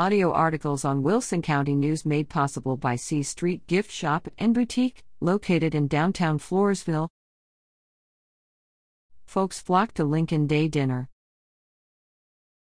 Audio articles on Wilson County News made possible by C Street Gift Shop and Boutique, located in downtown Floresville. Folks flock to Lincoln Day dinner.